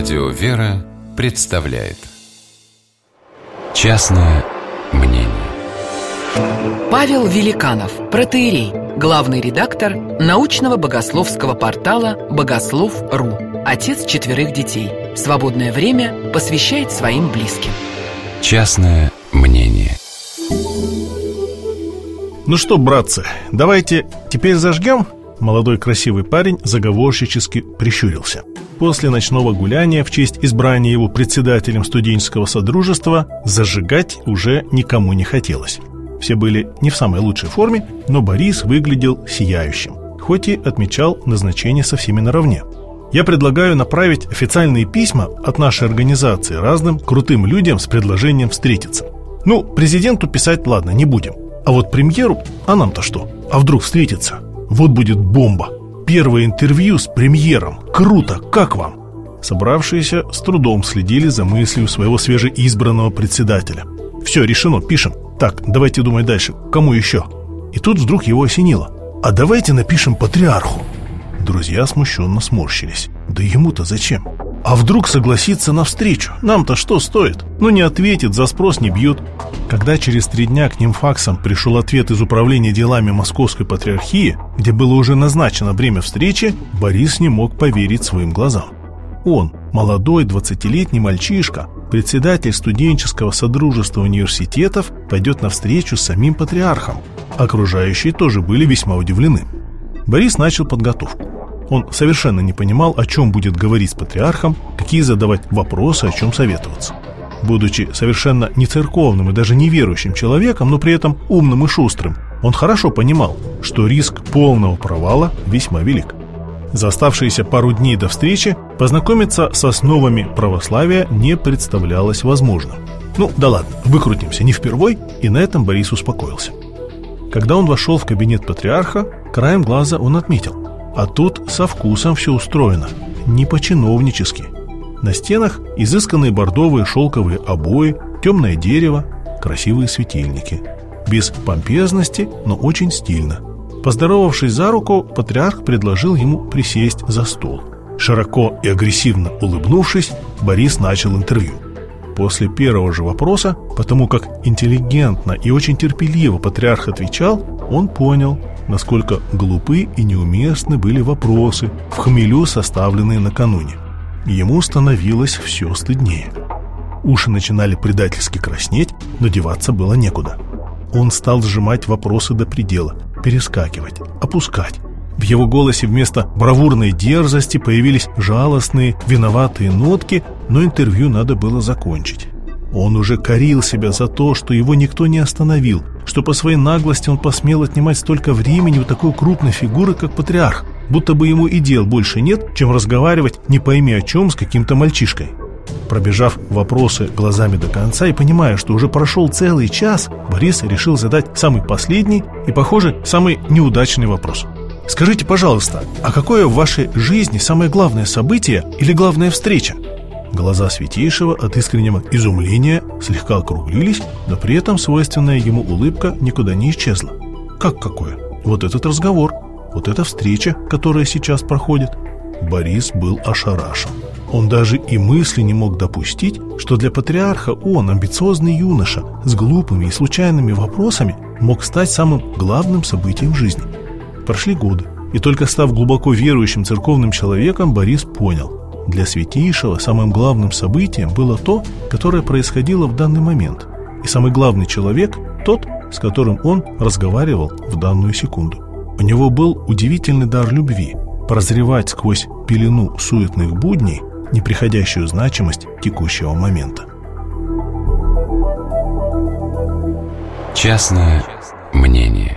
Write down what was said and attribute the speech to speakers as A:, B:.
A: Радио «Вера» представляет Частное мнение
B: Павел Великанов, протеерей, главный редактор научного богословского портала «Богослов.ру», отец четверых детей. Свободное время посвящает своим близким.
A: Частное мнение
C: Ну что, братцы, давайте теперь зажгем? Молодой красивый парень заговорщически прищурился. После ночного гуляния в честь избрания его председателем студенческого содружества зажигать уже никому не хотелось. Все были не в самой лучшей форме, но Борис выглядел сияющим, хоть и отмечал назначение со всеми наравне. Я предлагаю направить официальные письма от нашей организации разным крутым людям с предложением встретиться. Ну, президенту писать, ладно, не будем. А вот премьеру, а нам-то что? А вдруг встретиться? Вот будет бомба. Первое интервью с премьером. Круто, как вам? Собравшиеся с трудом следили за мыслью своего свежеизбранного председателя. Все, решено, пишем. Так, давайте думать дальше. Кому еще? И тут вдруг его осенило. А давайте напишем патриарху. Друзья смущенно сморщились. Да ему-то зачем? А вдруг согласится навстречу? Нам-то что стоит? Ну не ответит, за спрос не бьют. Когда через три дня к ним факсом пришел ответ из управления делами Московской Патриархии, где было уже назначено время встречи, Борис не мог поверить своим глазам. Он, молодой 20-летний мальчишка, председатель студенческого содружества университетов, пойдет навстречу с самим патриархом. Окружающие тоже были весьма удивлены. Борис начал подготовку. Он совершенно не понимал, о чем будет говорить с патриархом, какие задавать вопросы, о чем советоваться. Будучи совершенно не церковным и даже неверующим человеком, но при этом умным и шустрым, он хорошо понимал, что риск полного провала весьма велик. За оставшиеся пару дней до встречи познакомиться с основами православия не представлялось возможным. Ну, да ладно, выкрутимся не впервой, и на этом Борис успокоился. Когда он вошел в кабинет патриарха, краем глаза он отметил, а тут со вкусом все устроено, не по-чиновнически. На стенах изысканные бордовые шелковые обои, темное дерево, красивые светильники. Без помпезности, но очень стильно. Поздоровавшись за руку, патриарх предложил ему присесть за стол. Широко и агрессивно улыбнувшись, Борис начал интервью. После первого же вопроса, потому как интеллигентно и очень терпеливо патриарх отвечал, он понял, насколько глупы и неуместны были вопросы, в хмелю составленные накануне. Ему становилось все стыднее. Уши начинали предательски краснеть, но деваться было некуда. Он стал сжимать вопросы до предела, перескакивать, опускать. В его голосе вместо бравурной дерзости появились жалостные, виноватые нотки, но интервью надо было закончить. Он уже корил себя за то, что его никто не остановил, что по своей наглости он посмел отнимать столько времени у такой крупной фигуры, как патриарх, будто бы ему и дел больше нет, чем разговаривать не пойми о чем с каким-то мальчишкой. Пробежав вопросы глазами до конца и понимая, что уже прошел целый час, Борис решил задать самый последний и, похоже, самый неудачный вопрос. Скажите, пожалуйста, а какое в вашей жизни самое главное событие или главная встреча? Глаза Святейшего от искреннего изумления слегка округлились, но при этом свойственная ему улыбка никуда не исчезла. Как какое? Вот этот разговор, вот эта встреча, которая сейчас проходит. Борис был ошарашен. Он даже и мысли не мог допустить, что для патриарха он, амбициозный юноша, с глупыми и случайными вопросами, мог стать самым главным событием жизни. Прошли годы, и только став глубоко верующим церковным человеком, Борис понял, для Святейшего самым главным событием было то, которое происходило в данный момент. И самый главный человек – тот, с которым он разговаривал в данную секунду. У него был удивительный дар любви – прозревать сквозь пелену суетных будней неприходящую значимость текущего момента.
A: Частное мнение